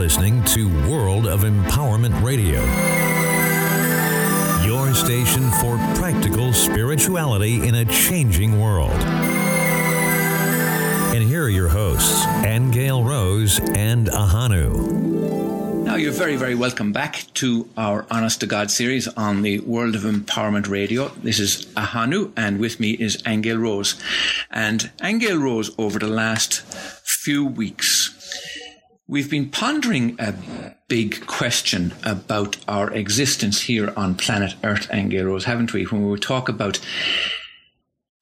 listening to World of Empowerment Radio, your station for practical spirituality in a changing world. And here are your hosts, Angel Rose and Ahanu. Now, you're very, very welcome back to our Honest to God series on the World of Empowerment Radio. This is Ahanu, and with me is Angel Rose. And Angel Rose, over the last few weeks, We've been pondering a big question about our existence here on planet Earth, Angel Rose, haven't we? When we talk about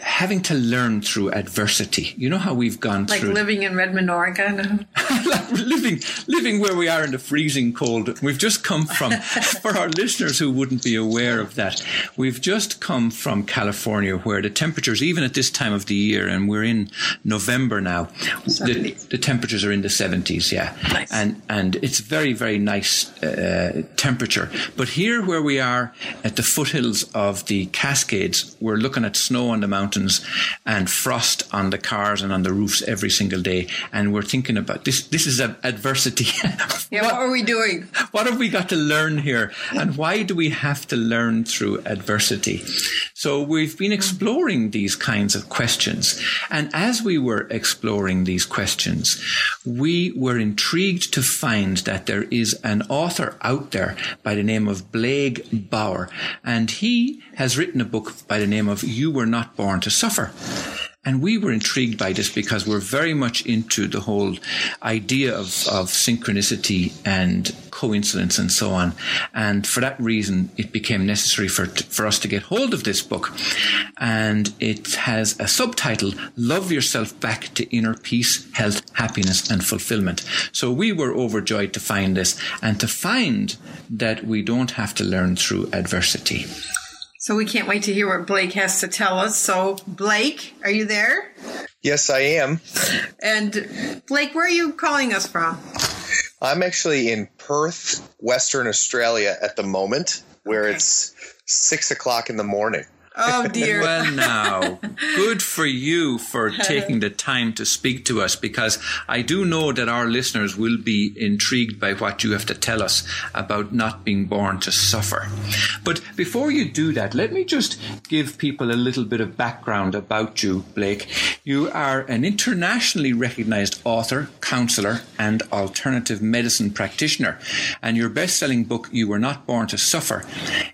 having to learn through adversity. You know how we've gone like through living in Redmond, Oregon. like living living where we are in the freezing cold. We've just come from for our listeners who wouldn't be aware of that. We've just come from California where the temperatures even at this time of the year and we're in November now. The, the, temperatures are in the 70s, yeah. Nice. And and it's very very nice uh, temperature. But here where we are at the foothills of the Cascades, we're looking at snow on the mountain mountains and frost on the cars and on the roofs every single day. And we're thinking about this. This is adversity. yeah, what, what are we doing? What have we got to learn here? And why do we have to learn through adversity? So we've been exploring these kinds of questions. And as we were exploring these questions, we were intrigued to find that there is an author out there by the name of Blake Bauer. And he has written a book by the name of You Were Not Born to Suffer. And we were intrigued by this because we're very much into the whole idea of, of synchronicity and coincidence and so on. And for that reason, it became necessary for, for us to get hold of this book. And it has a subtitle, Love Yourself Back to Inner Peace, Health, Happiness and Fulfillment. So we were overjoyed to find this and to find that we don't have to learn through adversity. So we can't wait to hear what Blake has to tell us. So, Blake, are you there? Yes, I am. And, Blake, where are you calling us from? I'm actually in Perth, Western Australia at the moment, where okay. it's six o'clock in the morning. Oh dear. well, now, good for you for taking the time to speak to us because I do know that our listeners will be intrigued by what you have to tell us about not being born to suffer. But before you do that, let me just give people a little bit of background about you, Blake. You are an internationally recognized author, counselor, and alternative medicine practitioner. And your best selling book, You Were Not Born to Suffer,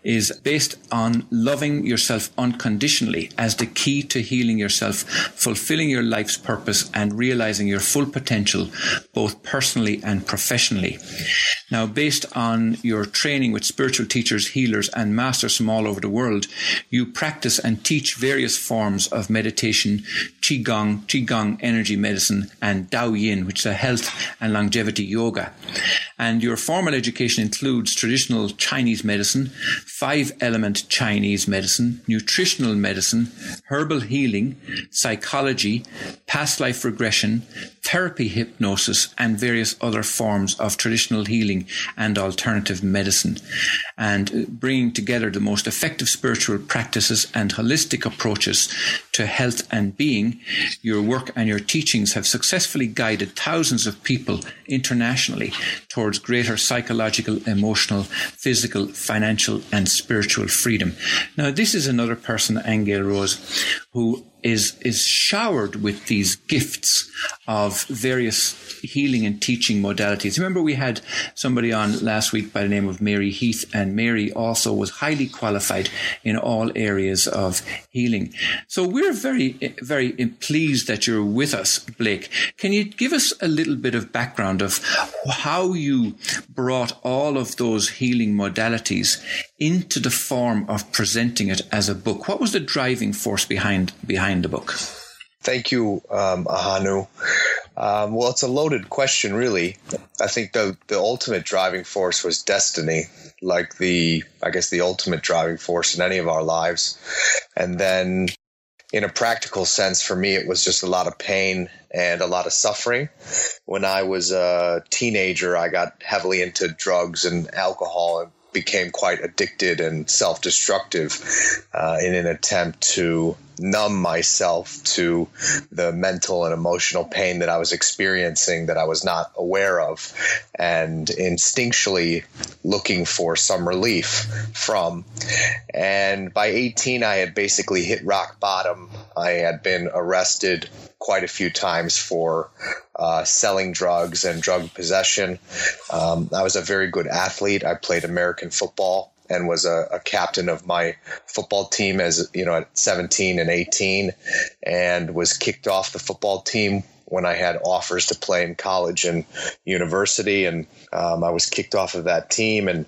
is based on loving yourself unconditionally as the key to healing yourself, fulfilling your life's purpose, and realizing your full potential, both personally and professionally. Now, based on your training with spiritual teachers, healers, and masters from all over the world, you practice and teach various forms of meditation, Qigong, Qigong energy medicine, and Dao Yin, which is a health and longevity yoga. And your formal education includes traditional Chinese medicine, five element Chinese medicine, nutritional medicine, herbal healing, psychology, past life regression, therapy hypnosis, and various other forms of traditional healing and alternative medicine. And uh, bringing together the most effective spiritual practices and holistic approaches to health and being, your work and your teachings have successfully guided thousands of people internationally towards greater psychological, emotional, physical, financial, and spiritual freedom. Now, this is another person, Angel Rose, who is is showered with these gifts of various healing and teaching modalities. Remember, we had somebody on last week by the name of Mary Heath, and Mary also was highly qualified in all areas of healing. So we're very, very pleased that you're with us, Blake. Can you give us a little bit of background of how you brought all of those healing modalities into the form of presenting it as a book? What was the driving force behind behind the book? Thank you, um, Ahanu. Um, well, it's a loaded question, really. I think the the ultimate driving force was destiny, like the I guess the ultimate driving force in any of our lives. And then, in a practical sense, for me, it was just a lot of pain and a lot of suffering. When I was a teenager, I got heavily into drugs and alcohol and became quite addicted and self destructive uh, in an attempt to numb myself to the mental and emotional pain that I was experiencing that I was not aware of, and instinctually looking for some relief from. And by 18, I had basically hit rock bottom. I had been arrested quite a few times for uh, selling drugs and drug possession. Um, I was a very good athlete. I played American football and was a, a, captain of my football team as you know at 17 and 18 and was kicked off the football team when I had offers to play in college and university, and um, I was kicked off of that team. And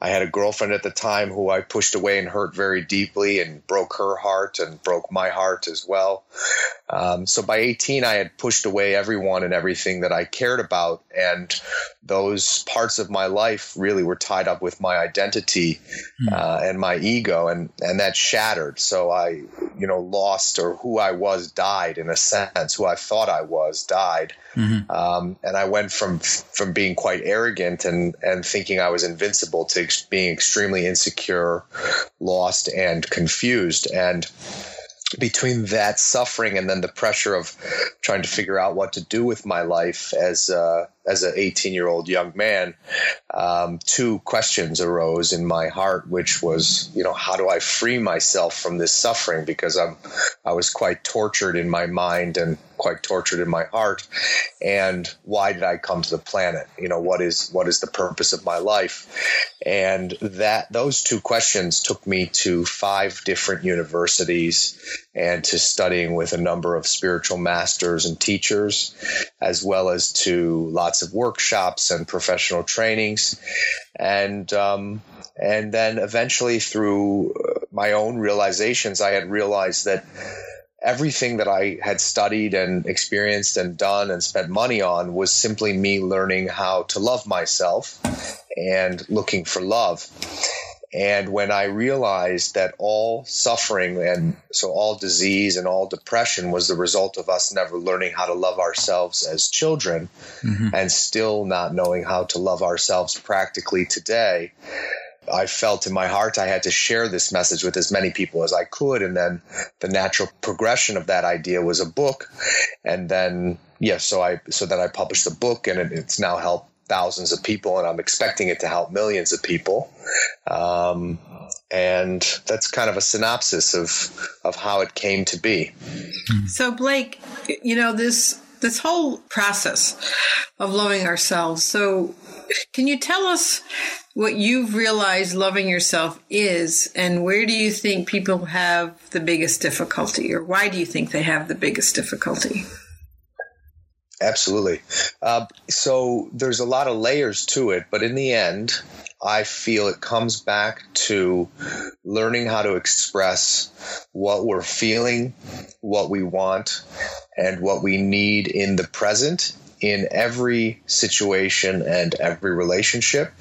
I had a girlfriend at the time who I pushed away and hurt very deeply, and broke her heart and broke my heart as well. Um, so by 18, I had pushed away everyone and everything that I cared about, and those parts of my life really were tied up with my identity mm. uh, and my ego, and and that shattered. So I, you know, lost or who I was died in a sense. Who I thought I was died, mm-hmm. um, and I went from from being quite arrogant and and thinking I was invincible to ex- being extremely insecure, lost, and confused, and between that suffering and then the pressure of trying to figure out what to do with my life as uh, as an 18 year old young man, um, two questions arose in my heart, which was, you know, how do I free myself from this suffering? Because I'm, I was quite tortured in my mind and quite tortured in my heart. And why did I come to the planet? You know, what is, what is the purpose of my life? And that, those two questions took me to five different universities and to studying with a number of spiritual masters and teachers, as well as to lots of workshops and professional trainings, and um, and then eventually through uh, my own realizations, I had realized that everything that I had studied and experienced and done and spent money on was simply me learning how to love myself and looking for love. And when I realized that all suffering and so all disease and all depression was the result of us never learning how to love ourselves as children mm-hmm. and still not knowing how to love ourselves practically today, I felt in my heart I had to share this message with as many people as I could. And then the natural progression of that idea was a book. And then, yes, yeah, so I, so then I published the book and it, it's now helped thousands of people, and I'm expecting it to help millions of people. Um, and that's kind of a synopsis of of how it came to be. So, Blake, you know this this whole process of loving ourselves. So, can you tell us what you've realized loving yourself is, and where do you think people have the biggest difficulty, or why do you think they have the biggest difficulty? Absolutely. Uh, so there's a lot of layers to it, but in the end, I feel it comes back to learning how to express what we're feeling, what we want, and what we need in the present in every situation and every relationship.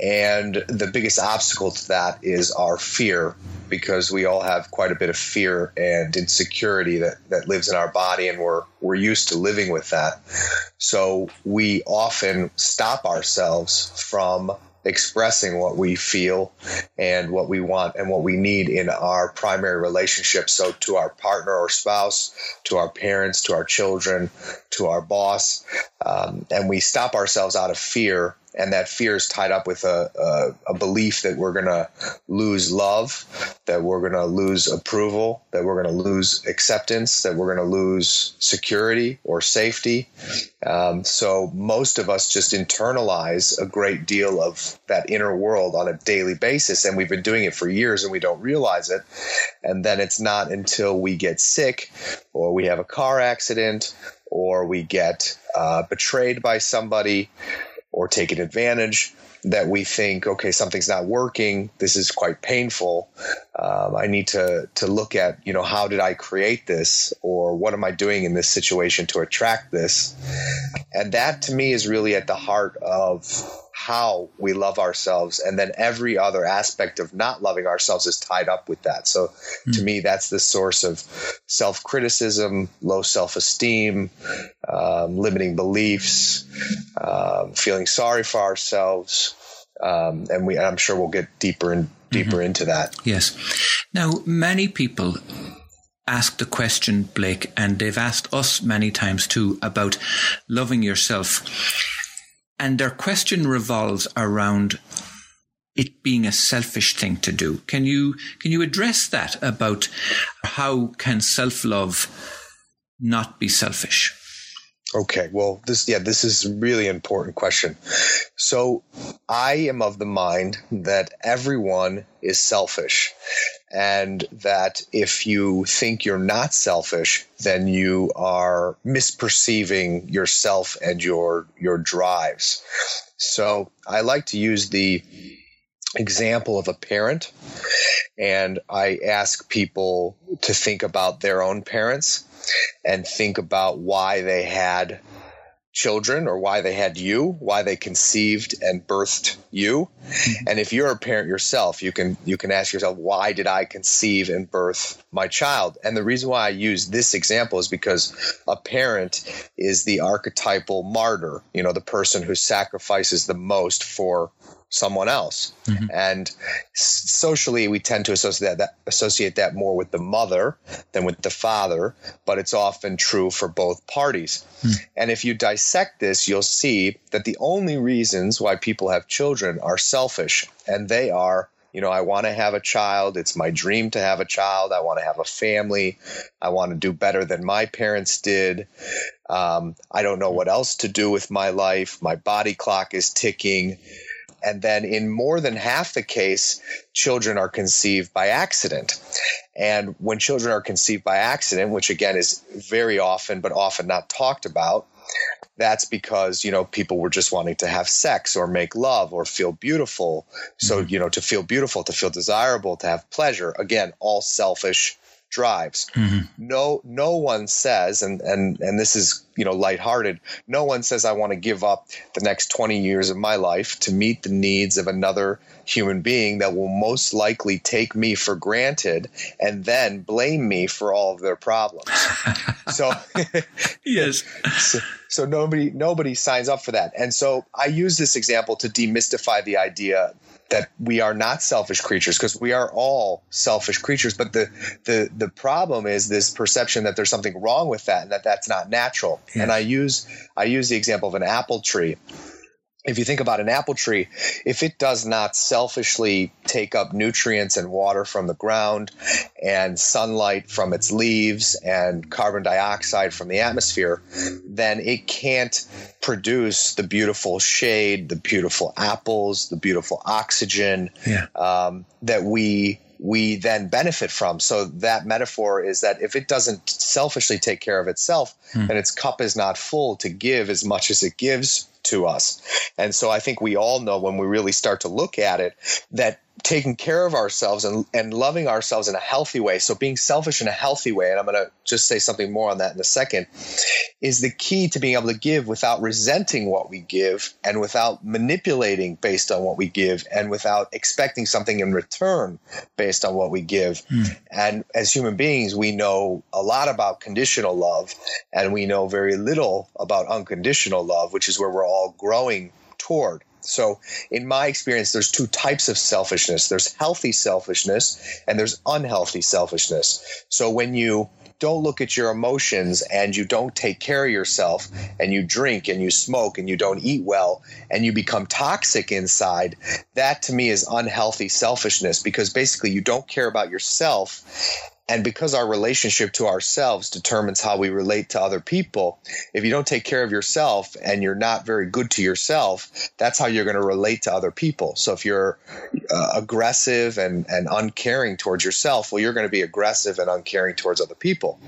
And the biggest obstacle to that is our fear, because we all have quite a bit of fear and insecurity that, that lives in our body, and we're, we're used to living with that. So we often stop ourselves from expressing what we feel and what we want and what we need in our primary relationship. So, to our partner or spouse, to our parents, to our children, to our boss. Um, and we stop ourselves out of fear and that fear is tied up with a, a, a belief that we're going to lose love, that we're going to lose approval, that we're going to lose acceptance, that we're going to lose security or safety. Um, so most of us just internalize a great deal of that inner world on a daily basis, and we've been doing it for years and we don't realize it. And then it's not until we get sick or we have a car accident or we get uh, betrayed by somebody or taken advantage that we think, okay, something's not working. This is quite painful. Um, I need to to look at, you know, how did I create this, or what am I doing in this situation to attract this? And that to me is really at the heart of how we love ourselves and then every other aspect of not loving ourselves is tied up with that so mm. to me that's the source of self-criticism low self-esteem um, limiting beliefs um, feeling sorry for ourselves um, and we i'm sure we'll get deeper and deeper mm-hmm. into that yes now many people asked the question, Blake, and they've asked us many times too about loving yourself. And their question revolves around it being a selfish thing to do. Can you can you address that about how can self-love not be selfish? Okay, well, this yeah, this is really important question. So, I am of the mind that everyone is selfish, and that if you think you're not selfish, then you are misperceiving yourself and your your drives. So, I like to use the example of a parent and I ask people to think about their own parents and think about why they had children or why they had you, why they conceived and birthed you. Mm-hmm. And if you're a parent yourself, you can you can ask yourself, why did I conceive and birth my child? And the reason why I use this example is because a parent is the archetypal martyr, you know, the person who sacrifices the most for someone else. Mm-hmm. And socially, we tend to associate that, associate that more with the mother than with the father, but it's often true for both parties. Mm. And if you dissect this, you'll see that the only reasons why people have children are selfish, and they are. You know, I want to have a child. It's my dream to have a child. I want to have a family. I want to do better than my parents did. Um, I don't know what else to do with my life. My body clock is ticking and then in more than half the case, children are conceived by accident. And when children are conceived by accident, which again is very often, but often not talked about, that's because you know people were just wanting to have sex or make love or feel beautiful so mm-hmm. you know to feel beautiful to feel desirable to have pleasure again all selfish drives. Mm-hmm. No, no one says, and and and this is you know lighthearted. No one says I want to give up the next twenty years of my life to meet the needs of another human being that will most likely take me for granted and then blame me for all of their problems. so yes. So, so nobody nobody signs up for that. And so I use this example to demystify the idea that we are not selfish creatures because we are all selfish creatures. But the the the problem is this perception that there's something wrong with that and that that's not natural. And i use i use the example of an apple tree if you think about an apple tree, if it does not selfishly take up nutrients and water from the ground and sunlight from its leaves and carbon dioxide from the atmosphere, then it can't produce the beautiful shade, the beautiful apples, the beautiful oxygen yeah. um, that we we then benefit from. So that metaphor is that if it doesn't selfishly take care of itself, hmm. then its cup is not full to give as much as it gives to us. And so I think we all know when we really start to look at it that taking care of ourselves and, and loving ourselves in a healthy way. So being selfish in a healthy way, and I'm going to just say something more on that in a second, is the key to being able to give without resenting what we give and without manipulating based on what we give and without expecting something in return based on what we give. Mm. And as human beings, we know a lot about conditional love and we know very little about unconditional love, which is where we're all growing toward. So, in my experience, there's two types of selfishness there's healthy selfishness and there's unhealthy selfishness. So, when you don't look at your emotions and you don't take care of yourself and you drink and you smoke and you don't eat well and you become toxic inside, that to me is unhealthy selfishness because basically you don't care about yourself and because our relationship to ourselves determines how we relate to other people, if you don't take care of yourself and you're not very good to yourself, that's how you're going to relate to other people. So if you're uh, aggressive and, and uncaring towards yourself, well, you're going to be aggressive and uncaring towards other people.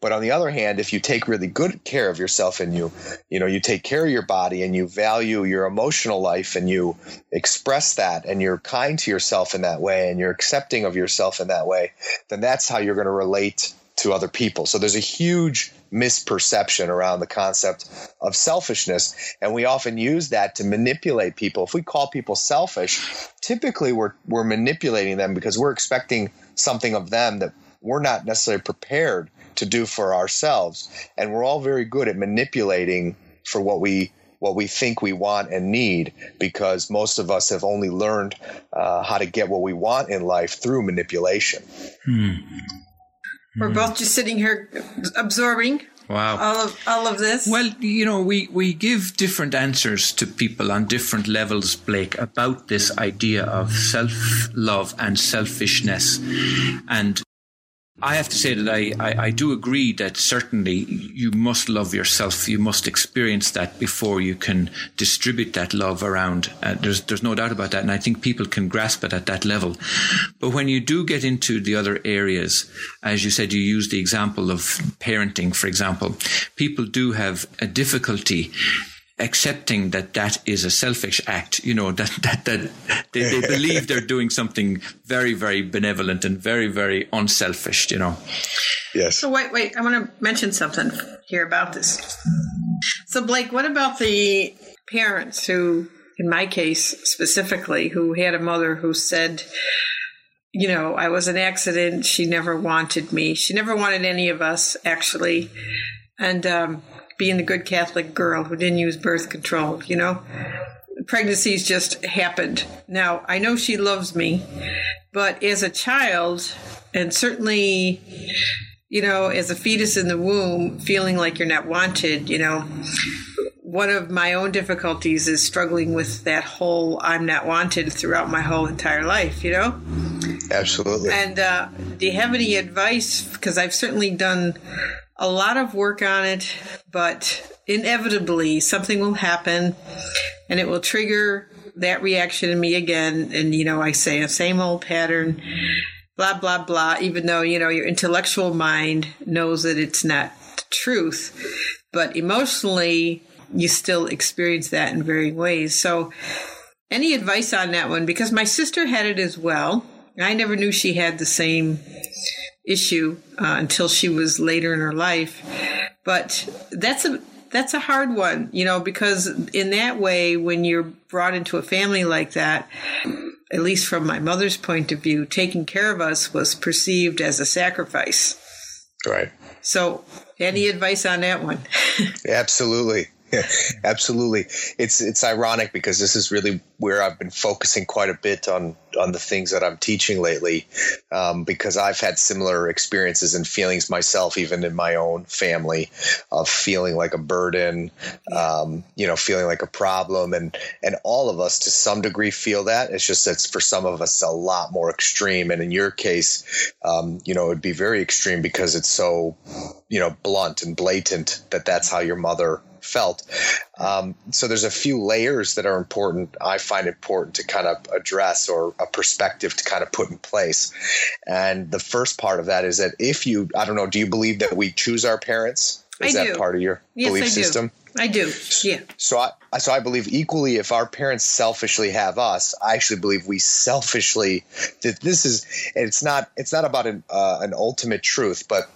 But on the other hand, if you take really good care of yourself and you, you know, you take care of your body and you value your emotional life and you express that and you're kind to yourself in that way and you're accepting of yourself in that way, then that's how you're going to relate to other people. So there's a huge misperception around the concept of selfishness. And we often use that to manipulate people. If we call people selfish, typically we're, we're manipulating them because we're expecting something of them that we're not necessarily prepared to do for ourselves. And we're all very good at manipulating for what we what we think we want and need because most of us have only learned uh, how to get what we want in life through manipulation. Hmm. We're both just sitting here absorbing Wow. all of all of this. Well, you know, we, we give different answers to people on different levels, Blake, about this idea of self love and selfishness. And I have to say that I, I, I, do agree that certainly you must love yourself. You must experience that before you can distribute that love around. Uh, there's, there's no doubt about that. And I think people can grasp it at that level. But when you do get into the other areas, as you said, you use the example of parenting, for example, people do have a difficulty accepting that that is a selfish act, you know, that, that, that they, they believe they're doing something very, very benevolent and very, very unselfish, you know. Yes. So wait, wait, I want to mention something here about this. So Blake, what about the parents who, in my case specifically, who had a mother who said, you know, I was an accident. She never wanted me. She never wanted any of us, actually. And, um, being the good Catholic girl who didn't use birth control, you know? Pregnancies just happened. Now, I know she loves me, but as a child, and certainly, you know, as a fetus in the womb, feeling like you're not wanted, you know, one of my own difficulties is struggling with that whole I'm not wanted throughout my whole entire life, you know? Absolutely. And uh, do you have any advice? Because I've certainly done a lot of work on it, but inevitably something will happen and it will trigger that reaction in me again. And, you know, I say a same old pattern, blah, blah, blah, even though, you know, your intellectual mind knows that it's not the truth. But emotionally, you still experience that in varying ways. So, any advice on that one? Because my sister had it as well. I never knew she had the same issue uh, until she was later in her life. But that's a that's a hard one, you know, because in that way, when you're brought into a family like that, at least from my mother's point of view, taking care of us was perceived as a sacrifice. Right. So, any advice on that one? Absolutely. Absolutely. It's it's ironic because this is really where I've been focusing quite a bit on on the things that I'm teaching lately, um, because I've had similar experiences and feelings myself, even in my own family, of feeling like a burden, um, you know, feeling like a problem, and and all of us to some degree feel that. It's just that for some of us a lot more extreme, and in your case, um, you know, it would be very extreme because it's so, you know, blunt and blatant that that's how your mother felt. Um, so there's a few layers that are important. I find important to kind of address or a perspective to kind of put in place. And the first part of that is that if you, I don't know, do you believe that we choose our parents? Is I that do. part of your Yes, belief I do. system? I do. Yeah. So I, so I believe equally if our parents selfishly have us, I actually believe we selfishly that this is it's not it's not about an uh, an ultimate truth, but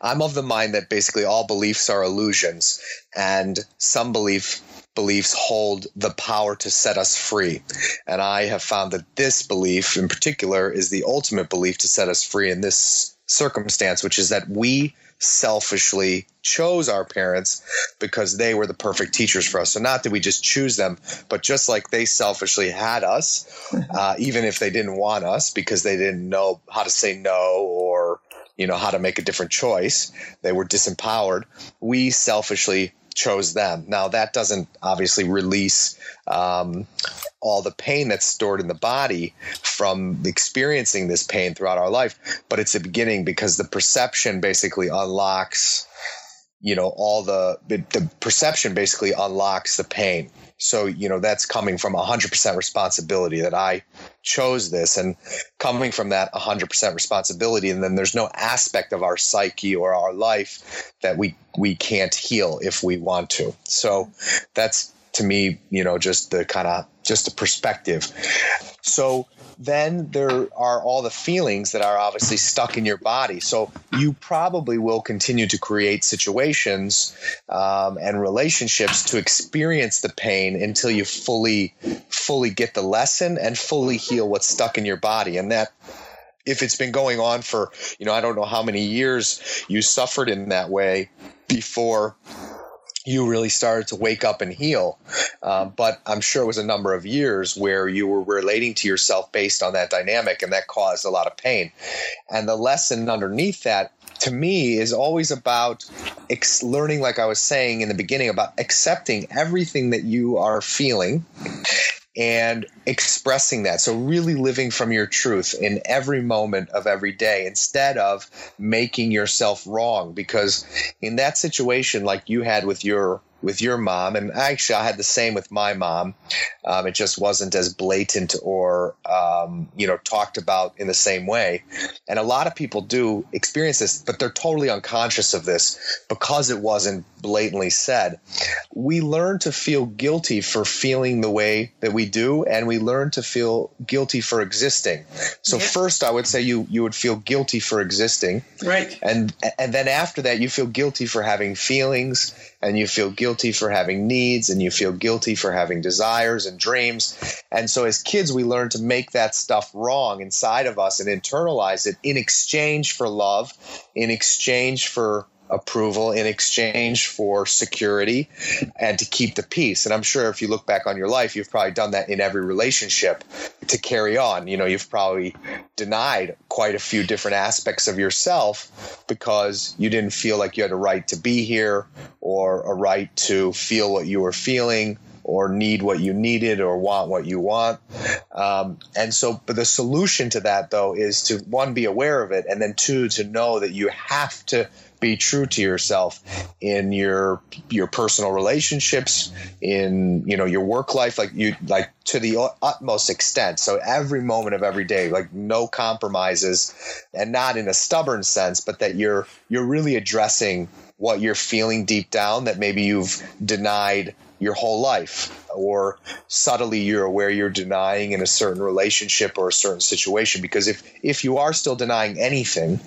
I'm of the mind that basically all beliefs are illusions, and some belief beliefs hold the power to set us free. And I have found that this belief in particular is the ultimate belief to set us free in this circumstance, which is that we selfishly chose our parents because they were the perfect teachers for us. So not that we just choose them, but just like they selfishly had us, uh, even if they didn't want us because they didn't know how to say no or you know how to make a different choice. They were disempowered. We selfishly chose them. Now that doesn't obviously release um, all the pain that's stored in the body from experiencing this pain throughout our life but it's a beginning because the perception basically unlocks you know all the the, perception basically unlocks the pain. So you know that's coming from 100% responsibility that i chose this and coming from that 100% responsibility. And then there's no aspect of our psyche or our life that we we can't heal if we want to. So that's to me you know just the kind of just the perspective so then there are all the feelings that are obviously stuck in your body. So you probably will continue to create situations um, and relationships to experience the pain until you fully, fully get the lesson and fully heal what's stuck in your body. And that if it's been going on for, you know, I don't know how many years you suffered in that way before you really started to wake up and heal. Uh, but I'm sure it was a number of years where you were relating to yourself based on that dynamic, and that caused a lot of pain. And the lesson underneath that to me is always about ex- learning like i was saying in the beginning about accepting everything that you are feeling and expressing that. So, really living from your truth in every moment of every day instead of making yourself wrong. Because in that situation, like you had with your with your mom, and actually I had the same with my mom. Um, it just wasn't as blatant or um, you know talked about in the same way. And a lot of people do experience this, but they're totally unconscious of this because it wasn't blatantly said. We learn to feel guilty for feeling the way that we do, and we learn to feel guilty for existing. So yeah. first, I would say you you would feel guilty for existing, right? And and then after that, you feel guilty for having feelings and you feel guilty for having needs and you feel guilty for having desires and dreams. And so as kids, we learn to make that stuff wrong inside of us and internalize it in exchange for love, in exchange for approval in exchange for security and to keep the peace. And I'm sure if you look back on your life, you've probably done that in every relationship to carry on. You know, you've probably denied quite a few different aspects of yourself because you didn't feel like you had a right to be here or a right to feel what you were feeling or need what you needed or want what you want. Um, and so, but the solution to that though is to one, be aware of it, and then two, to know that you have to be true to yourself in your your personal relationships in you know your work life like you like to the utmost extent. So every moment of every day like no compromises and not in a stubborn sense but that you're you're really addressing what you're feeling deep down that maybe you've denied your whole life or subtly you're aware you're denying in a certain relationship or a certain situation because if if you are still denying anything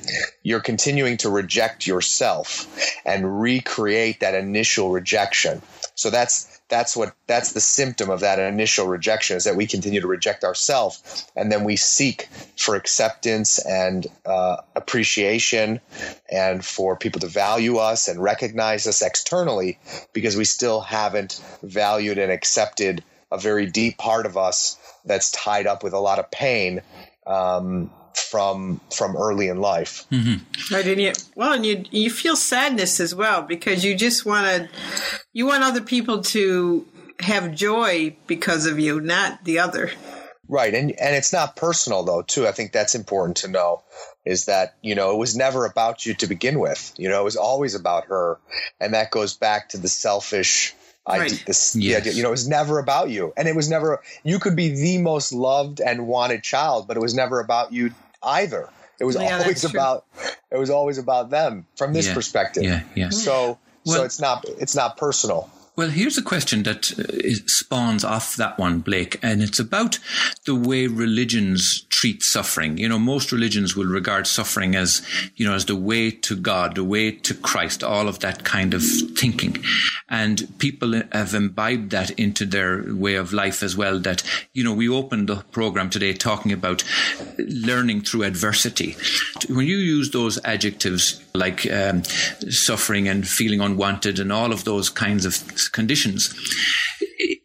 you're continuing to reject yourself and recreate that initial rejection. So that's that's what that's the symptom of that initial rejection is that we continue to reject ourselves and then we seek for acceptance and uh, appreciation and for people to value us and recognize us externally because we still haven't valued and accepted a very deep part of us that's tied up with a lot of pain. Um, from from early in life. Mm-hmm. Right, and you well, and you you feel sadness as well because you just want to you want other people to have joy because of you, not the other. Right, and and it's not personal though, too. I think that's important to know is that you know it was never about you to begin with. You know, it was always about her, and that goes back to the selfish I right. this yes. idea, you know, it was never about you. And it was never you could be the most loved and wanted child, but it was never about you either. It was yeah, always about it was always about them from this yeah. perspective. Yeah, yeah. So well, so it's not it's not personal. Well, here's a question that uh, spawns off that one, Blake, and it's about the way religions treat suffering. You know, most religions will regard suffering as, you know, as the way to God, the way to Christ, all of that kind of thinking. And people have imbibed that into their way of life as well. That, you know, we opened the program today talking about learning through adversity. When you use those adjectives like um, suffering and feeling unwanted and all of those kinds of conditions.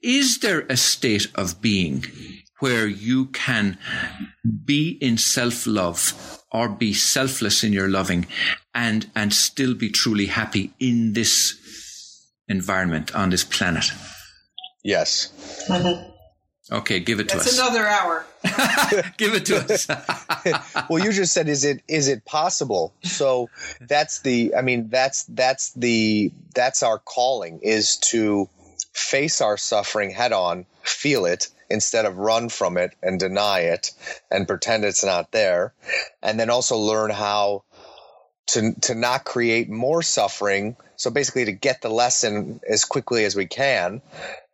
Is there a state of being where you can be in self love or be selfless in your loving and, and still be truly happy in this environment on this planet? Yes. Mm-hmm. Okay, give it to That's us. another hour. give it to us. well, you just said, "Is it is it possible?" So that's the. I mean, that's that's the that's our calling is to face our suffering head on, feel it instead of run from it and deny it and pretend it's not there, and then also learn how to to not create more suffering. So basically, to get the lesson as quickly as we can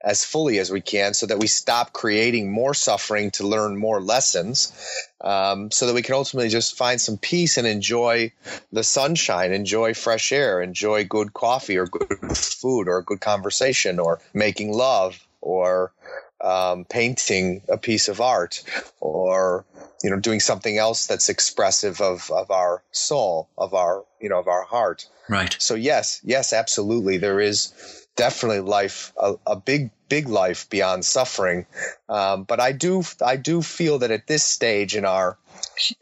as fully as we can so that we stop creating more suffering to learn more lessons um, so that we can ultimately just find some peace and enjoy the sunshine enjoy fresh air enjoy good coffee or good food or a good conversation or making love or um, painting a piece of art or you know doing something else that's expressive of, of our soul of our you know of our heart. Right. So yes yes absolutely there is definitely life a, a big big life beyond suffering. Um, but I do I do feel that at this stage in our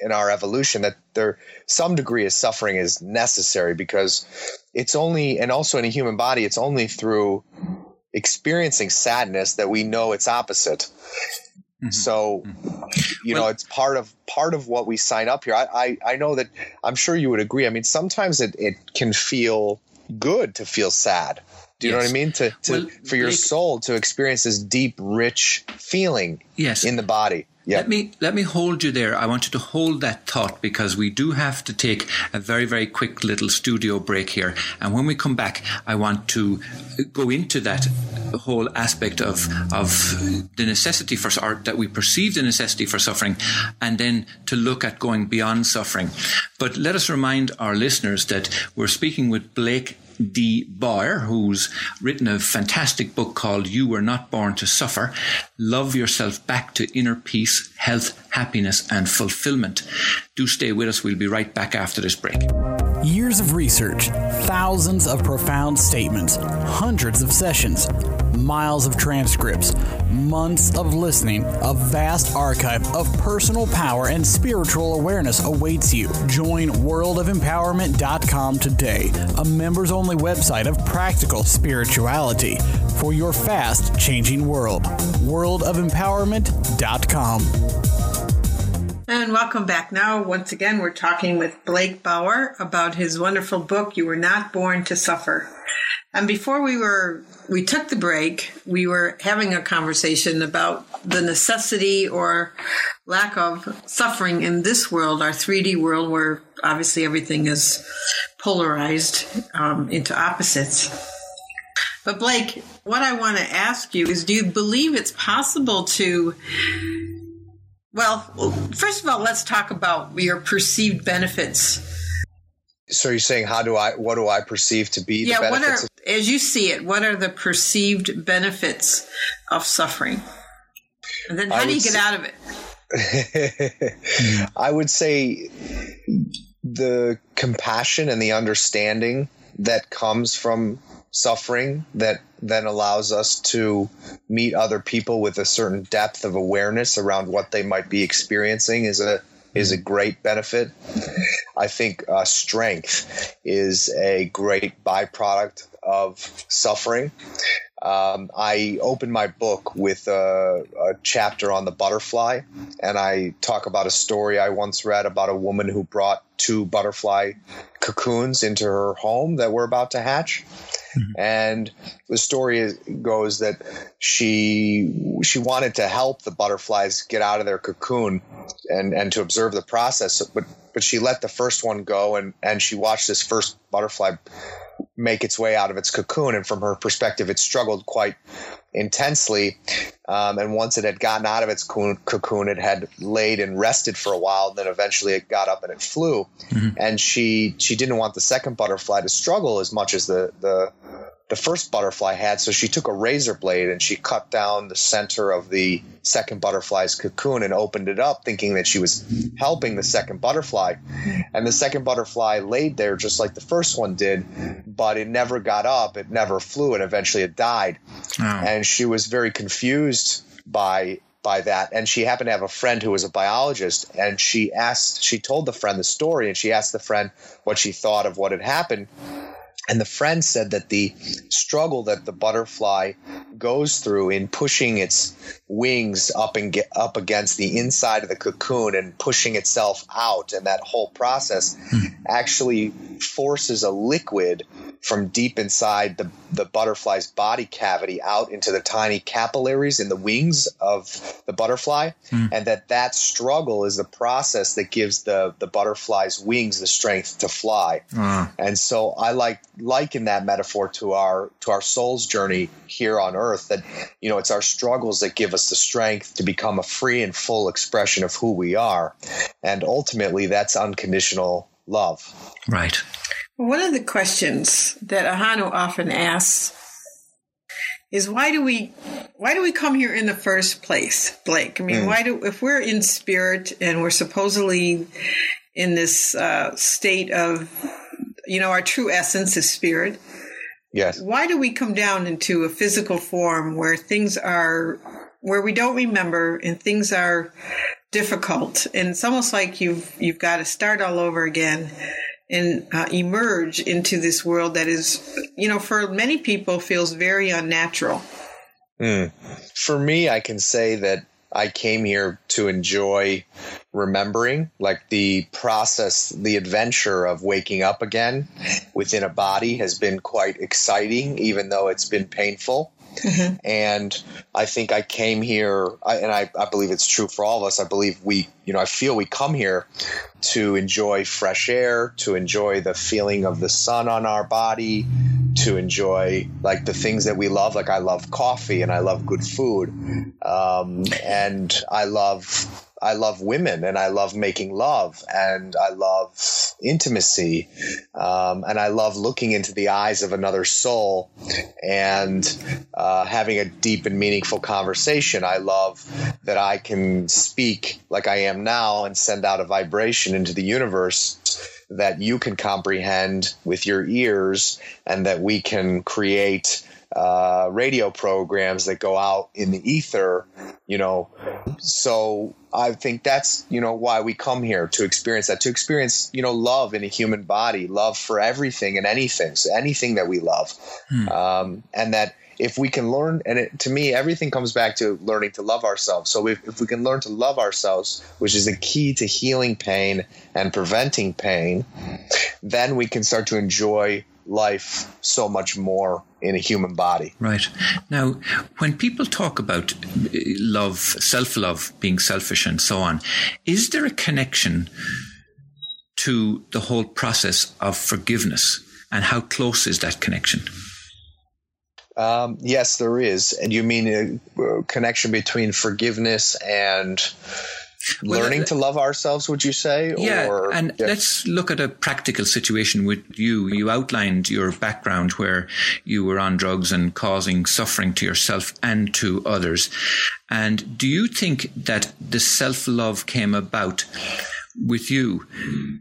in our evolution that there some degree of suffering is necessary because it's only and also in a human body it's only through experiencing sadness that we know its opposite. Mm-hmm. So, you well, know, it's part of part of what we sign up here. I, I, I know that I'm sure you would agree. I mean, sometimes it, it can feel good to feel sad. Do you yes. know what I mean? To, to well, for your soul to experience this deep, rich feeling yes. in the body. Yep. Let me let me hold you there. I want you to hold that thought because we do have to take a very very quick little studio break here. And when we come back, I want to go into that whole aspect of of the necessity for art that we perceive the necessity for suffering, and then to look at going beyond suffering. But let us remind our listeners that we're speaking with Blake D. Bauer, who's written a fantastic book called You Were Not Born to Suffer Love Yourself Back to Inner Peace, Health, Happiness, and Fulfillment. Do stay with us. We'll be right back after this break. Years of research, thousands of profound statements, hundreds of sessions, miles of transcripts, months of listening, a vast archive of personal power and spiritual awareness awaits you. Join worldofempowerment.com today, a members only website of practical spirituality for your fast changing world. worldofempowerment.com. And welcome back. Now, once again, we're talking with Blake Bauer about his wonderful book, You Were Not Born to Suffer. And before we were, we took the break, we were having a conversation about the necessity or lack of suffering in this world, our 3D world, where obviously everything is polarized um, into opposites. But Blake, what I want to ask you is do you believe it's possible to well, first of all, let's talk about your perceived benefits. So you're saying how do I what do I perceive to be the benefits? yeah, what are as you see it, what are the perceived benefits of suffering? And then how do you get say, out of it? I would say the compassion and the understanding that comes from suffering that then allows us to meet other people with a certain depth of awareness around what they might be experiencing is a is a great benefit. I think uh, strength is a great byproduct of suffering. Um, I open my book with a, a, chapter on the butterfly, and I talk about a story I once read about a woman who brought two butterfly cocoons into her home that were about to hatch. Mm-hmm. And the story goes that she she wanted to help the butterflies get out of their cocoon and and to observe the process, but but she let the first one go and and she watched this first butterfly make its way out of its cocoon. And from her perspective, it struggled quite intensely. Um, and once it had gotten out of its cocoon, it had laid and rested for a while. And then eventually it got up and it flew. Mm-hmm. And she she didn't want the second butterfly to struggle as much as the the the first butterfly had. So she took a razor blade and she cut down the center of the second butterfly's cocoon and opened it up, thinking that she was helping the second butterfly. And the second butterfly laid there just like the first one did, but it never got up, it never flew, and eventually it died. Oh. And she was very confused by by that and she happened to have a friend who was a biologist and she asked she told the friend the story and she asked the friend what she thought of what had happened and the friend said that the struggle that the butterfly goes through in pushing its wings up and get up against the inside of the cocoon and pushing itself out, and that whole process mm. actually forces a liquid from deep inside the, the butterfly's body cavity out into the tiny capillaries in the wings of the butterfly, mm. and that that struggle is the process that gives the the butterfly's wings the strength to fly. Uh. And so I like liken that metaphor to our to our soul's journey here on earth that you know it's our struggles that give us the strength to become a free and full expression of who we are and ultimately that's unconditional love right one of the questions that ahanu often asks is why do we why do we come here in the first place blake i mean mm. why do if we're in spirit and we're supposedly in this uh, state of you know, our true essence is spirit. Yes. Why do we come down into a physical form where things are where we don't remember and things are difficult. And it's almost like you've you've got to start all over again and uh, emerge into this world that is you know for many people feels very unnatural. Mm. for me i can say that i came here to enjoy remembering like the process the adventure of waking up again within a body has been quite exciting even though it's been painful Mm-hmm. And I think I came here, I, and I, I believe it's true for all of us. I believe we, you know, I feel we come here to enjoy fresh air, to enjoy the feeling of the sun on our body, to enjoy like the things that we love. Like I love coffee and I love good food. Um, and I love I love women and I love making love and I love intimacy um, and I love looking into the eyes of another soul and uh, having a deep and meaningful conversation. I love that I can speak like I am now and send out a vibration into the universe that you can comprehend with your ears and that we can create uh, radio programs that go out in the ether, you know. So I think that's, you know, why we come here to experience that, to experience, you know, love in a human body, love for everything and anything, so anything that we love. Hmm. Um, and that if we can learn, and it, to me, everything comes back to learning to love ourselves. So if, if we can learn to love ourselves, which is the key to healing pain and preventing pain, then we can start to enjoy life so much more in a human body. Right. Now, when people talk about uh, love, self love, being selfish, and so on, is there a connection to the whole process of forgiveness? And how close is that connection? Um, yes, there is. And you mean a connection between forgiveness and well, learning to love ourselves would you say yeah or, and yeah. let's look at a practical situation with you you outlined your background where you were on drugs and causing suffering to yourself and to others and do you think that the self-love came about with you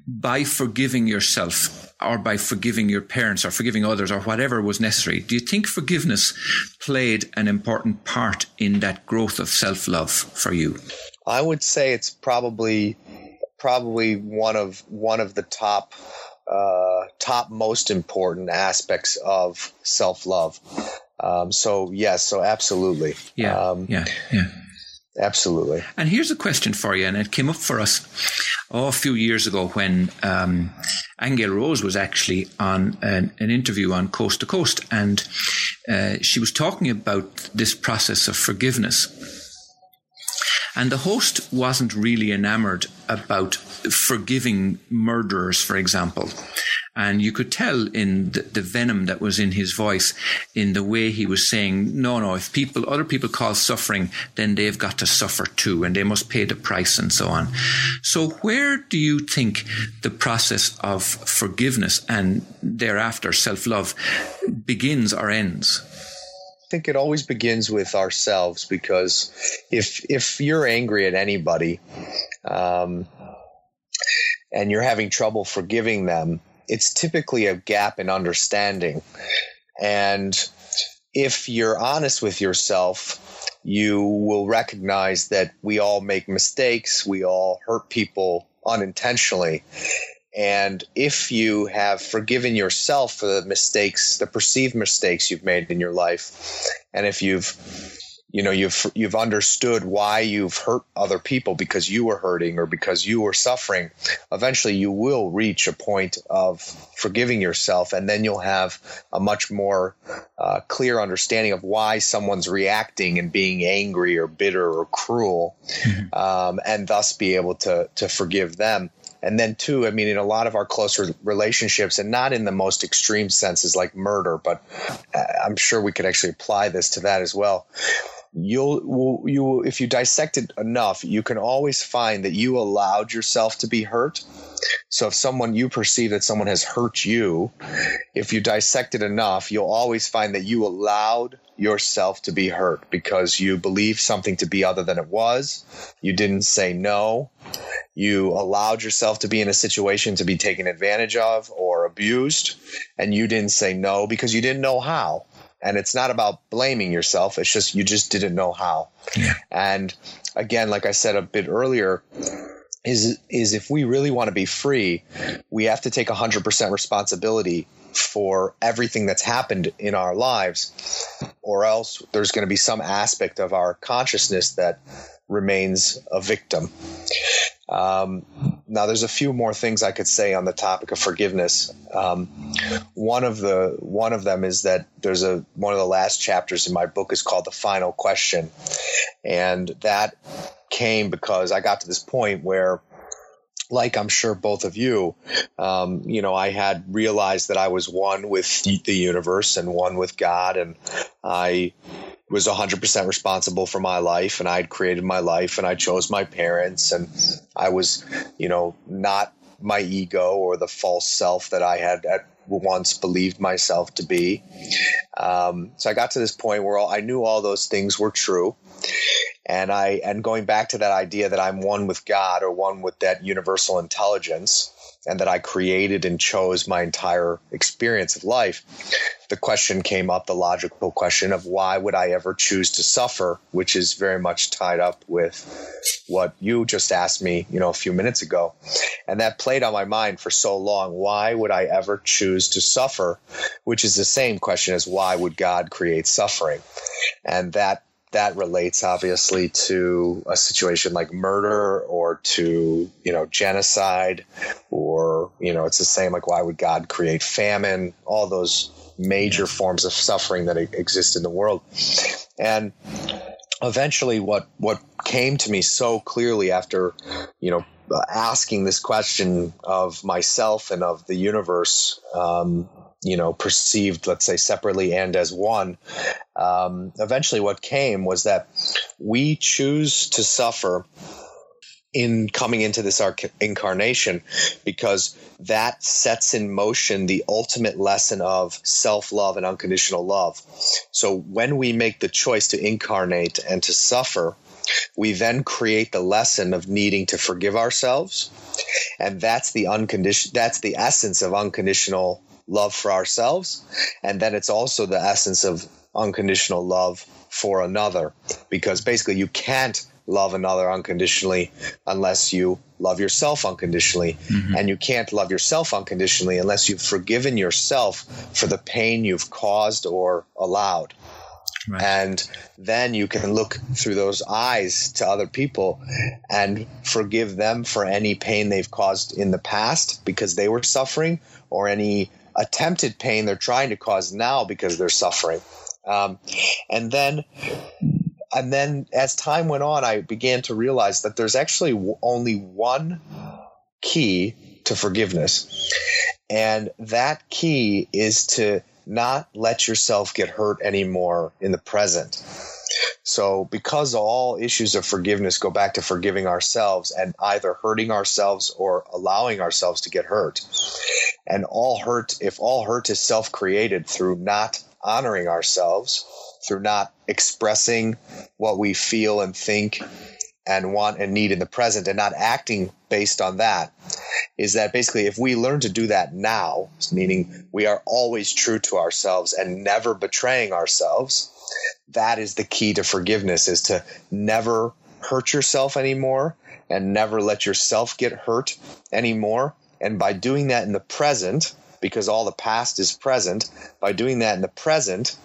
by forgiving yourself or by forgiving your parents or forgiving others or whatever was necessary. Do you think forgiveness played an important part in that growth of self love for you? I would say it's probably probably one of one of the top uh, top most important aspects of self love. Um, so yes, so absolutely. Yeah, um, yeah, yeah. Absolutely. And here's a question for you, and it came up for us oh, a few years ago when um, Angel Rose was actually on an, an, interview on Coast to Coast, and uh, she was talking about this process of forgiveness and the host wasn't really enamored about forgiving murderers, for example. And you could tell in the, the, venom that was in his voice, in the way he was saying, no, no, if people, other people cause suffering, then they've got to suffer too, and they must pay the price and so on. So where do you think the process of forgiveness and thereafter self-love begins or ends? Think it always begins with ourselves because if if you're angry at anybody um, and you're having trouble forgiving them, it's typically a gap in understanding. And if you're honest with yourself, you will recognize that we all make mistakes, we all hurt people unintentionally. And if you have forgiven yourself for the mistakes, the perceived mistakes you've made in your life, and if you've you know you've you've understood why you've hurt other people because you were hurting or because you were suffering eventually you will reach a point of forgiving yourself and then you'll have a much more uh, clear understanding of why someone's reacting and being angry or bitter or cruel mm-hmm. um, and thus be able to to forgive them and then two, I mean, in a lot of our closer relationships, and not in the most extreme senses like murder, but uh, I'm sure we could actually apply this to that as well. You'll you if you dissect it enough, you can always find that you allowed yourself to be hurt. So if someone you perceive that someone has hurt you, if you dissect it enough, you'll always find that you allowed yourself to be hurt because you believed something to be other than it was. You didn't say no you allowed yourself to be in a situation to be taken advantage of or abused and you didn't say no because you didn't know how. And it's not about blaming yourself. It's just, you just didn't know how. Yeah. And again, like I said a bit earlier, is, is if we really want to be free, we have to take 100% responsibility for everything that's happened in our lives, or else there's going to be some aspect of our consciousness that remains a victim. Um, now, there's a few more things I could say on the topic of forgiveness. Um, one of the one of them is that there's a one of the last chapters in my book is called the final question, and that came because I got to this point where like I'm sure both of you, um, you know, I had realized that I was one with the universe and one with God, and I was 100% responsible for my life, and I had created my life, and I chose my parents, and I was, you know, not my ego or the false self that I had at once believed myself to be. Um, so I got to this point where all, I knew all those things were true and I and going back to that idea that I'm one with God or one with that universal intelligence and that I created and chose my entire experience of life, the question came up, the logical question of why would I ever choose to suffer, which is very much tied up with what you just asked me, you know, a few minutes ago. And that played on my mind for so long. Why would I ever choose to suffer? Which is the same question as why would God create suffering? And that that relates obviously to a situation like murder or to you know genocide or you know it's the same like why would god create famine? All those major forms of suffering that exist in the world. And eventually what what came to me so clearly after you know asking this question of myself and of the universe um, you know, perceived, let's say, separately and as one. Um, eventually, what came was that we choose to suffer in coming into this incarnation because that sets in motion the ultimate lesson of self love and unconditional love. So when we make the choice to incarnate and to suffer, we then create the lesson of needing to forgive ourselves and that's the unconditional that's the essence of unconditional love for ourselves. And then it's also the essence of unconditional love for another. Because basically, you can't love another unconditionally unless you love yourself unconditionally. Mm-hmm. And you can't love yourself unconditionally unless you've forgiven yourself for the pain you've caused or allowed. Right. And then you can look through those eyes to other people and forgive them for any pain they've caused in the past because they were suffering or any attempted pain they're trying to cause now because they're suffering. Um, and then, and then as time went on, I began to realize that there's actually only one key to forgiveness. And that key is to not let yourself get hurt anymore in the present. So, because all issues of forgiveness go back to forgiving ourselves and either hurting ourselves or allowing ourselves to get hurt, and all hurt, if all hurt is self created through not honoring ourselves, through not expressing what we feel and think and want and need in the present and not acting based on that is that basically if we learn to do that now meaning we are always true to ourselves and never betraying ourselves that is the key to forgiveness is to never hurt yourself anymore and never let yourself get hurt anymore. And by doing that in the present, because all the past is present, by doing that in the present,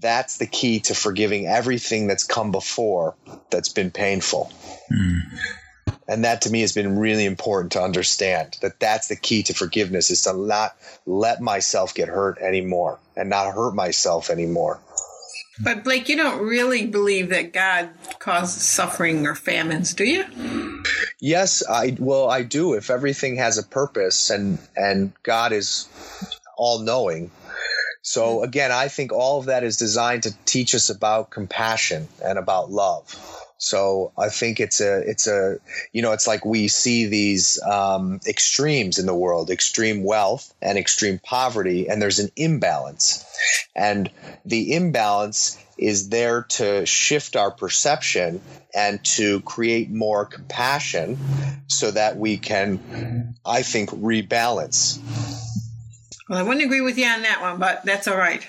that's the key to forgiving everything that's come before that's been painful. Mm. And that to me has been really important to understand that that's the key to forgiveness is to not let myself get hurt anymore and not hurt myself anymore. But Blake, you don't really believe that God causes suffering or famines, do you? Yes, I well I do. If everything has a purpose and and God is all knowing. So again, I think all of that is designed to teach us about compassion and about love. So I think it's a it's a you know it's like we see these um, extremes in the world, extreme wealth and extreme poverty, and there's an imbalance, and the imbalance is there to shift our perception and to create more compassion, so that we can, I think, rebalance. Well, I wouldn't agree with you on that one, but that's all right.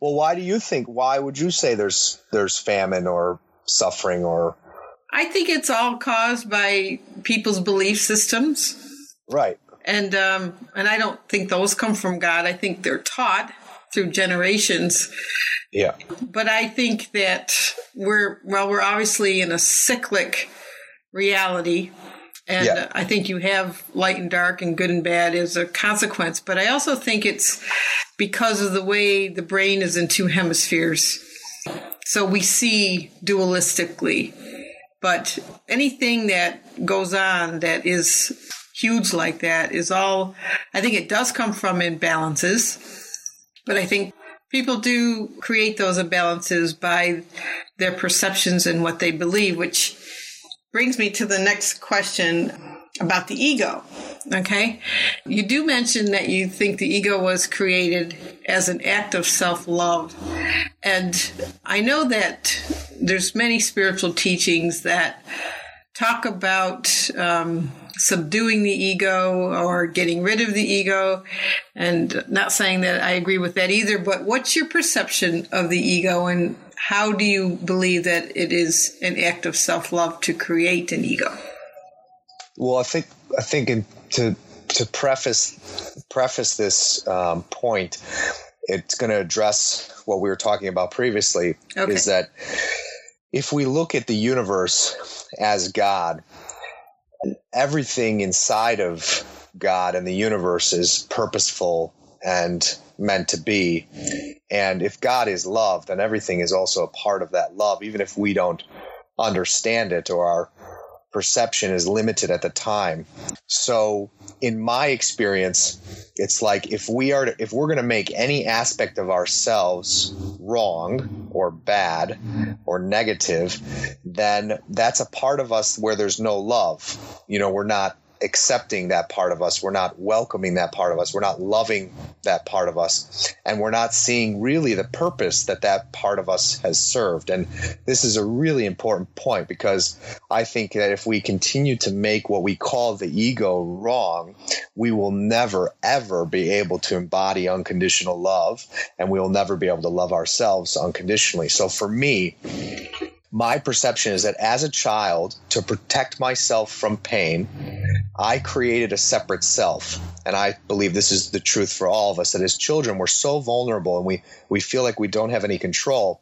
Well, why do you think? Why would you say there's there's famine or suffering or? I think it's all caused by people's belief systems, Right. and um, and I don't think those come from God. I think they're taught through generations. Yeah. But I think that we're well, we're obviously in a cyclic reality. And Yeah. I think you have light and dark and good and bad as a consequence. But I also think it's because of the way the brain is in two hemispheres. So we see dualistically. But anything that goes on that is huge like that is all, I think it does come from imbalances. But I think people do create those imbalances by their perceptions and what they believe, which brings me to the next question about the ego. Okay. You do mention that you think the ego was created as an act of self love. And I know that there's many spiritual teachings that talk about um, subduing the ego or getting rid of the ego. And not saying that I agree with that either, but what's your perception of the ego and how do you believe that it is an act of self love to create an ego? Well, I think I think in, to to preface preface this um, point, it's going to address what we were talking about previously. Okay. Is that if we look at the universe as God, everything inside of God and the universe is purposeful and meant to be. And if God is love, then everything is also a part of that love, even if we don't understand it or our perception is limited at the time. So in my experience, it's like if we are to, if we're going to make any aspect of ourselves wrong or bad or negative, then that's a part of us where there's no love. You know, we're not accepting that part of us. We're not welcoming that part of us. We're not loving that part of us. And we're not seeing really the purpose that that part of us has served. And this is a really important point because I think that if we continue to make what we call the ego wrong, we will never, ever be able to embody unconditional love and we will never be able to love ourselves unconditionally. So for me, my perception is that as a child, to protect myself from pain, I created a separate self. And I believe this is the truth for all of us that as children, we're so vulnerable and we, we feel like we don't have any control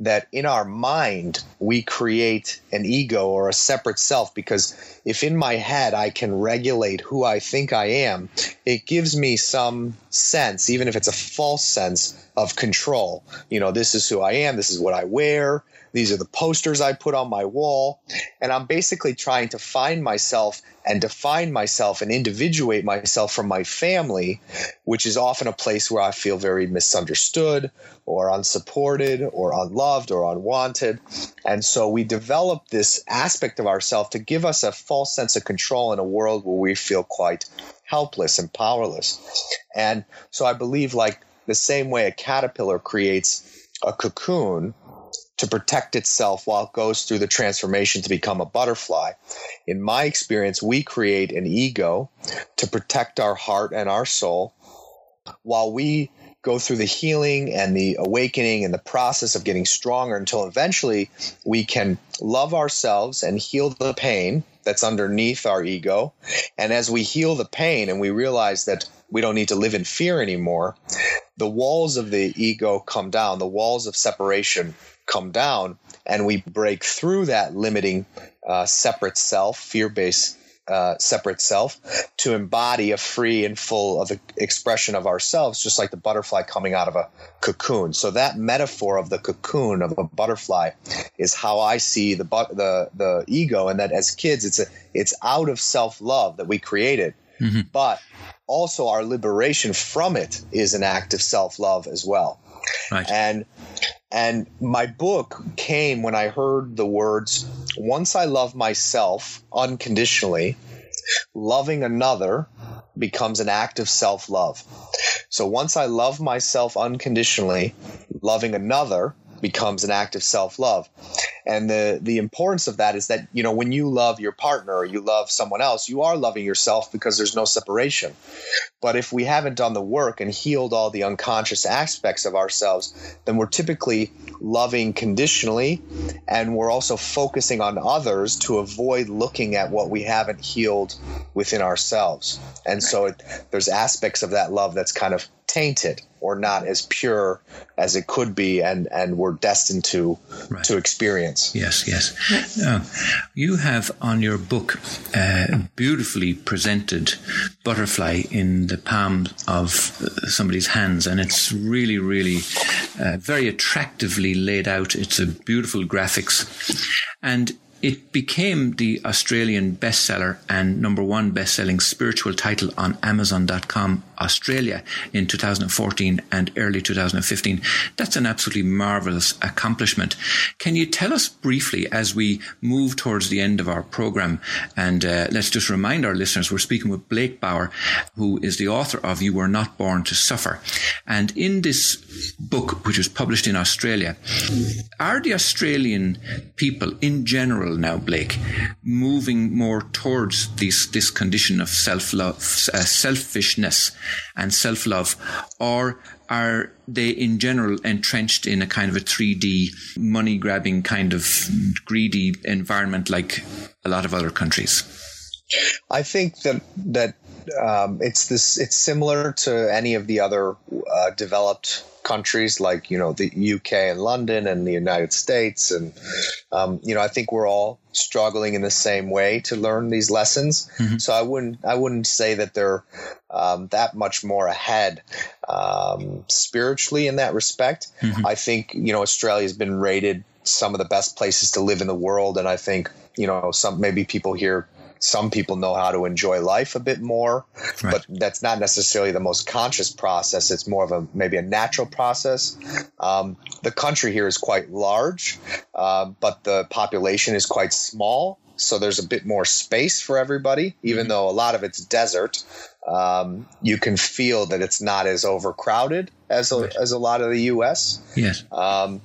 that in our mind, we create an ego or a separate self. Because if in my head I can regulate who I think I am, it gives me some sense, even if it's a false sense of control. You know, this is who I am, this is what I wear, these are the posters I put on my wall. And I'm basically trying to find myself and define myself and individuate myself from my family, which is often a place where I feel very misunderstood or unsupported or unloved or unwanted. And so we develop this aspect of ourselves to give us a false sense of control in a world where we feel quite helpless and powerless. And so I believe, like the same way a caterpillar creates a cocoon to protect itself while it goes through the transformation to become a butterfly. In my experience, we create an ego to protect our heart and our soul while we go through the healing and the awakening and the process of getting stronger until eventually we can love ourselves and heal the pain that's underneath our ego. And as we heal the pain and we realize that we don't need to live in fear anymore, the walls of the ego come down, the walls of separation come down, and we break through that limiting uh, separate self, fear based uh, separate self, to embody a free and full of expression of ourselves, just like the butterfly coming out of a cocoon. So that metaphor of the cocoon of a butterfly is how I see the bu- the the ego, and that as kids, it's a it's out of self love that we created, but also our liberation from it is an act of self love as well. Right. And and my book came when I heard the words, once I love myself unconditionally, loving another becomes an act of self love. So once I love myself unconditionally, loving another becomes an act of self love. And the the importance of that is that you know when you love your partner or you love someone else, you are loving yourself because there's no separation. But if we haven't done the work and healed all the unconscious aspects of ourselves, then we're typically loving conditionally and we're also focusing on others to avoid looking at what we haven't healed within ourselves. And so it, there's aspects of that love that's kind of tainted or not as pure as it could be and, and we're destined to right. to experience. Yes, yes. Uh, you have on your book uh, beautifully presented butterfly in the palm of somebody's hands and it's really, really uh, very attractively laid out. It's a beautiful graphics. And it became the Australian bestseller and number one best-selling spiritual title on Amazon.com Australia in 2014 and early 2015. That's an absolutely marvelous accomplishment. Can you tell us briefly as we move towards the end of our program? And uh, let's just remind our listeners we're speaking with Blake Bauer, who is the author of You Were Not Born to Suffer. And in this book, which was published in Australia, are the Australian people in general now, Blake, moving more towards this this condition of self love, uh, selfishness, and self love, or are they in general entrenched in a kind of a 3D money grabbing kind of greedy environment like a lot of other countries? I think that that um, it's this. It's similar to any of the other uh, developed countries like you know the UK and London and the United States and um, you know I think we're all struggling in the same way to learn these lessons mm-hmm. so I wouldn't I wouldn't say that they're um, that much more ahead um, spiritually in that respect mm-hmm. I think you know Australia has been rated some of the best places to live in the world and I think you know some maybe people here some people know how to enjoy life a bit more, right. but that's not necessarily the most conscious process. It's more of a maybe a natural process. Um, the country here is quite large, uh, but the population is quite small. So there's a bit more space for everybody, even mm-hmm. though a lot of it's desert. Um, you can feel that it's not as overcrowded as a, right. as a lot of the U.S. Yes. Um,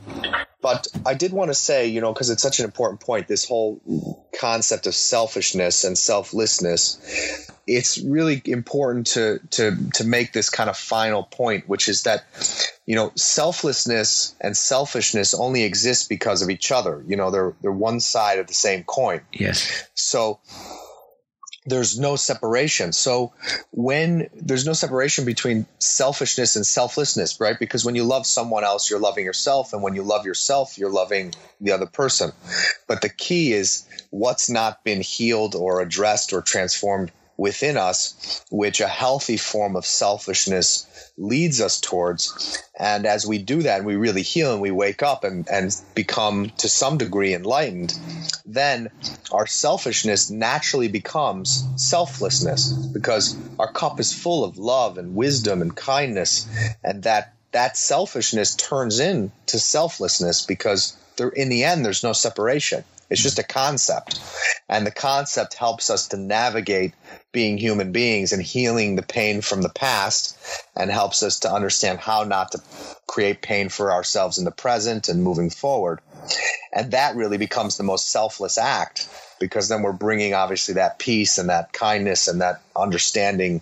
but I did want to say, you know, because it's such an important point, this whole concept of selfishness and selflessness. It's really important to to to make this kind of final point, which is that, you know, selflessness and selfishness only exist because of each other. You know, they're they're one side of the same coin. Yes. So there's no separation. So when there's no separation between selfishness and selflessness, right? Because when you love someone else, you're loving yourself. And when you love yourself, you're loving the other person. But the key is what's not been healed or addressed or transformed within us, which a healthy form of selfishness leads us towards. And as we do that, we really heal and we wake up and, and become to some degree enlightened, then our selfishness naturally becomes selflessness because our cup is full of love and wisdom and kindness. And that that selfishness turns into selflessness because there, in the end, there's no separation. It's just a concept. And the concept helps us to navigate being human beings and healing the pain from the past and helps us to understand how not to create pain for ourselves in the present and moving forward. And that really becomes the most selfless act because then we're bringing obviously that peace and that kindness and that understanding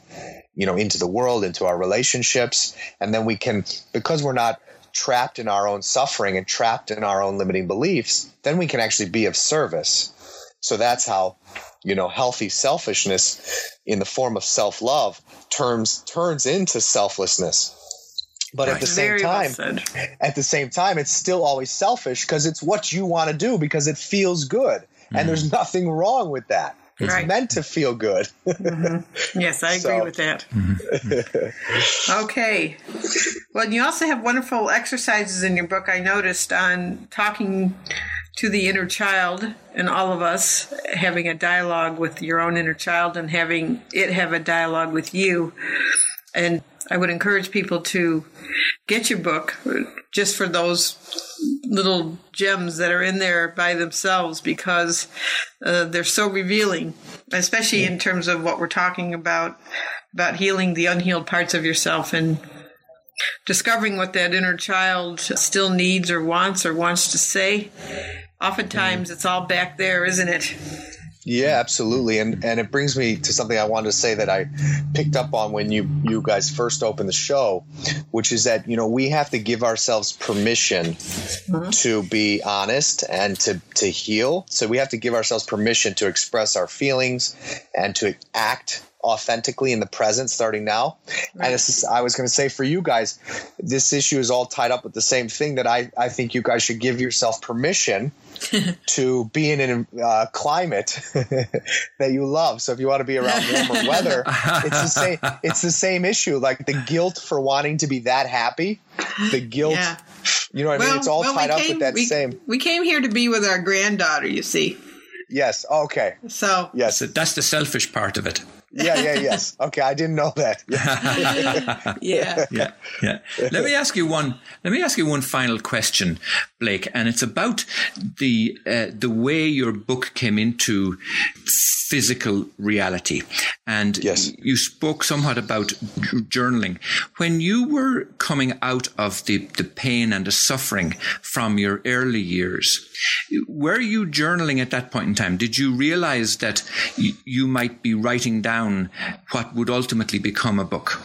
you know into the world into our relationships and then we can because we're not trapped in our own suffering and trapped in our own limiting beliefs, then we can actually be of service. So that's how, you know, healthy selfishness in the form of self love turns turns into selflessness. But right. at the same Very time, well at the same time, it's still always selfish because it's what you want to do because it feels good, mm-hmm. and there's nothing wrong with that. It's right. meant to feel good. mm-hmm. Yes, I agree so. with that. Mm-hmm. okay. Well, and you also have wonderful exercises in your book, I noticed, on talking to the inner child and all of us having a dialogue with your own inner child and having it have a dialogue with you. And I would encourage people to get your book just for those little gems that are in there by themselves because uh, they're so revealing, especially in terms of what we're talking about about healing the unhealed parts of yourself and discovering what that inner child still needs or wants or wants to say oftentimes it's all back there, isn't it? Yeah, absolutely. And and it brings me to something I wanted to say that I picked up on when you you guys first opened the show, which is that, you know, we have to give ourselves permission mm-hmm. to be honest and to to heal. So we have to give ourselves permission to express our feelings and to act authentically in the present starting now. Right. And is, I was going to say for you guys, this issue is all tied up with the same thing that I, I think you guys should give yourself permission to be in a uh, climate that you love. So if you want to be around warmer weather, it's the same. It's the same issue. Like the guilt for wanting to be that happy, the guilt. Yeah. You know what well, I mean? It's all well, tied came, up with that we, same. We came here to be with our granddaughter. You see. Yes. Okay. So yes, that's the selfish part of it yeah, yeah, yes. Okay, I didn't know that. yeah. yeah, yeah. Let me ask you one. Let me ask you one final question, Blake, and it's about the uh, the way your book came into physical reality. And yes. you spoke somewhat about journaling. When you were coming out of the, the pain and the suffering from your early years, were you journaling at that point in time? Did you realize that you might be writing down what would ultimately become a book?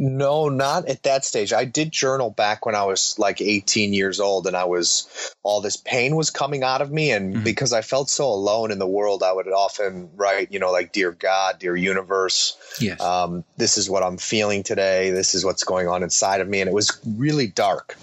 No, not at that stage. I did journal back when I was like 18 years old and I was all this pain was coming out of me and mm-hmm. because I felt so alone in the world, I would often write, you know, like dear God, dear universe. Yes. Um, this is what I'm feeling today. This is what's going on inside of me and it was really dark.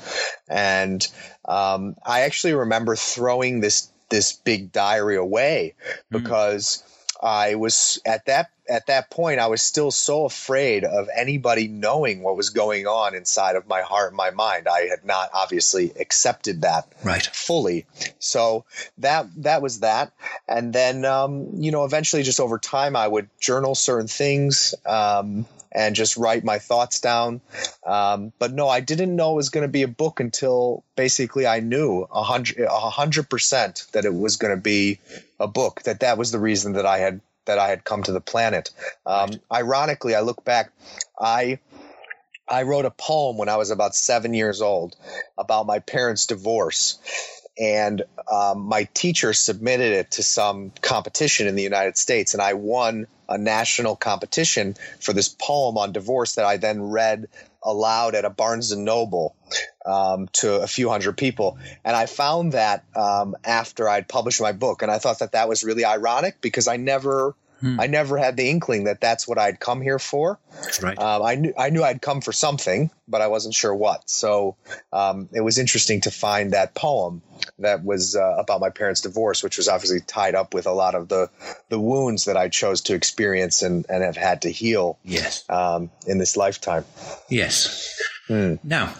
And um, I actually remember throwing this this big diary away mm. because mm-hmm I was at that at that point I was still so afraid of anybody knowing what was going on inside of my heart and my mind. I had not obviously accepted that right fully. So that that was that. And then um, you know, eventually just over time I would journal certain things. Um, and just write my thoughts down. Um, but no, I didn't know it was going to be a book until basically I knew a hundred, a hundred percent that it was going to be a book. That that was the reason that I had that I had come to the planet. Um, ironically, I look back, I I wrote a poem when I was about seven years old about my parents' divorce. And um, my teacher submitted it to some competition in the United States, and I won a national competition for this poem on divorce that I then read aloud at a Barnes and Noble um, to a few hundred people. And I found that um, after I'd published my book, and I thought that that was really ironic because I never. Hmm. I never had the inkling that that's what I'd come here for. Right. Um, I knew I knew I'd come for something, but I wasn't sure what. So um, it was interesting to find that poem that was uh, about my parents' divorce, which was obviously tied up with a lot of the the wounds that I chose to experience and, and have had to heal. Yes. Um, in this lifetime. Yes. Hmm. Now,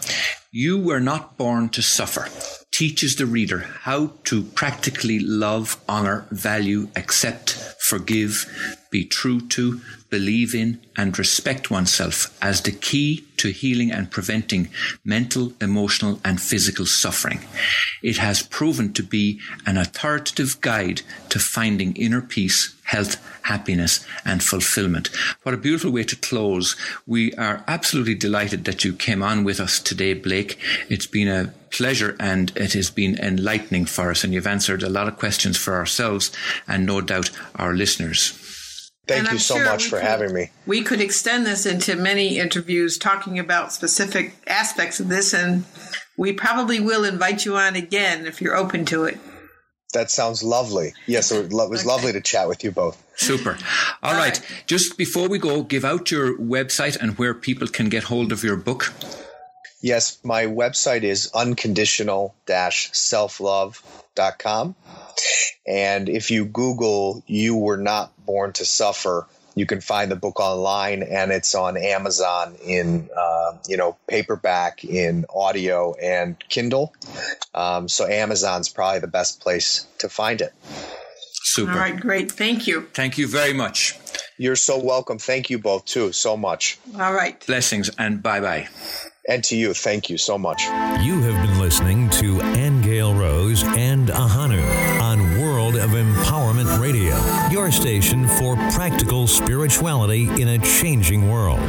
you were not born to suffer. Teaches the reader how to practically love, honor, value, accept, forgive, be true to, believe in, and respect oneself as the key to healing and preventing mental, emotional, and physical suffering. It has proven to be an authoritative guide to finding inner peace, health, happiness, and fulfillment. What a beautiful way to close. We are absolutely delighted that you came on with us today, Blake. It's been a pleasure and it has been enlightening for us, and you've answered a lot of questions for ourselves and no doubt our listeners. Thank and you I'm so sure much for could, having me. We could extend this into many interviews talking about specific aspects of this, and we probably will invite you on again if you're open to it. That sounds lovely. Yes, it was okay. lovely to chat with you both. Super. All, All right. right. Just before we go, give out your website and where people can get hold of your book. Yes, my website is unconditional self-love.com. And if you Google You Were Not Born to Suffer, you can find the book online and it's on Amazon in, uh, you know, paperback, in audio and Kindle. Um, so Amazon's probably the best place to find it. Super. All right, great. Thank you. Thank you very much. You're so welcome. Thank you both, too, so much. All right. Blessings and bye bye. And to you, thank you so much. You have been listening to Rose and Ahanu on World of Empowerment Radio, your station for practical spirituality in a changing world.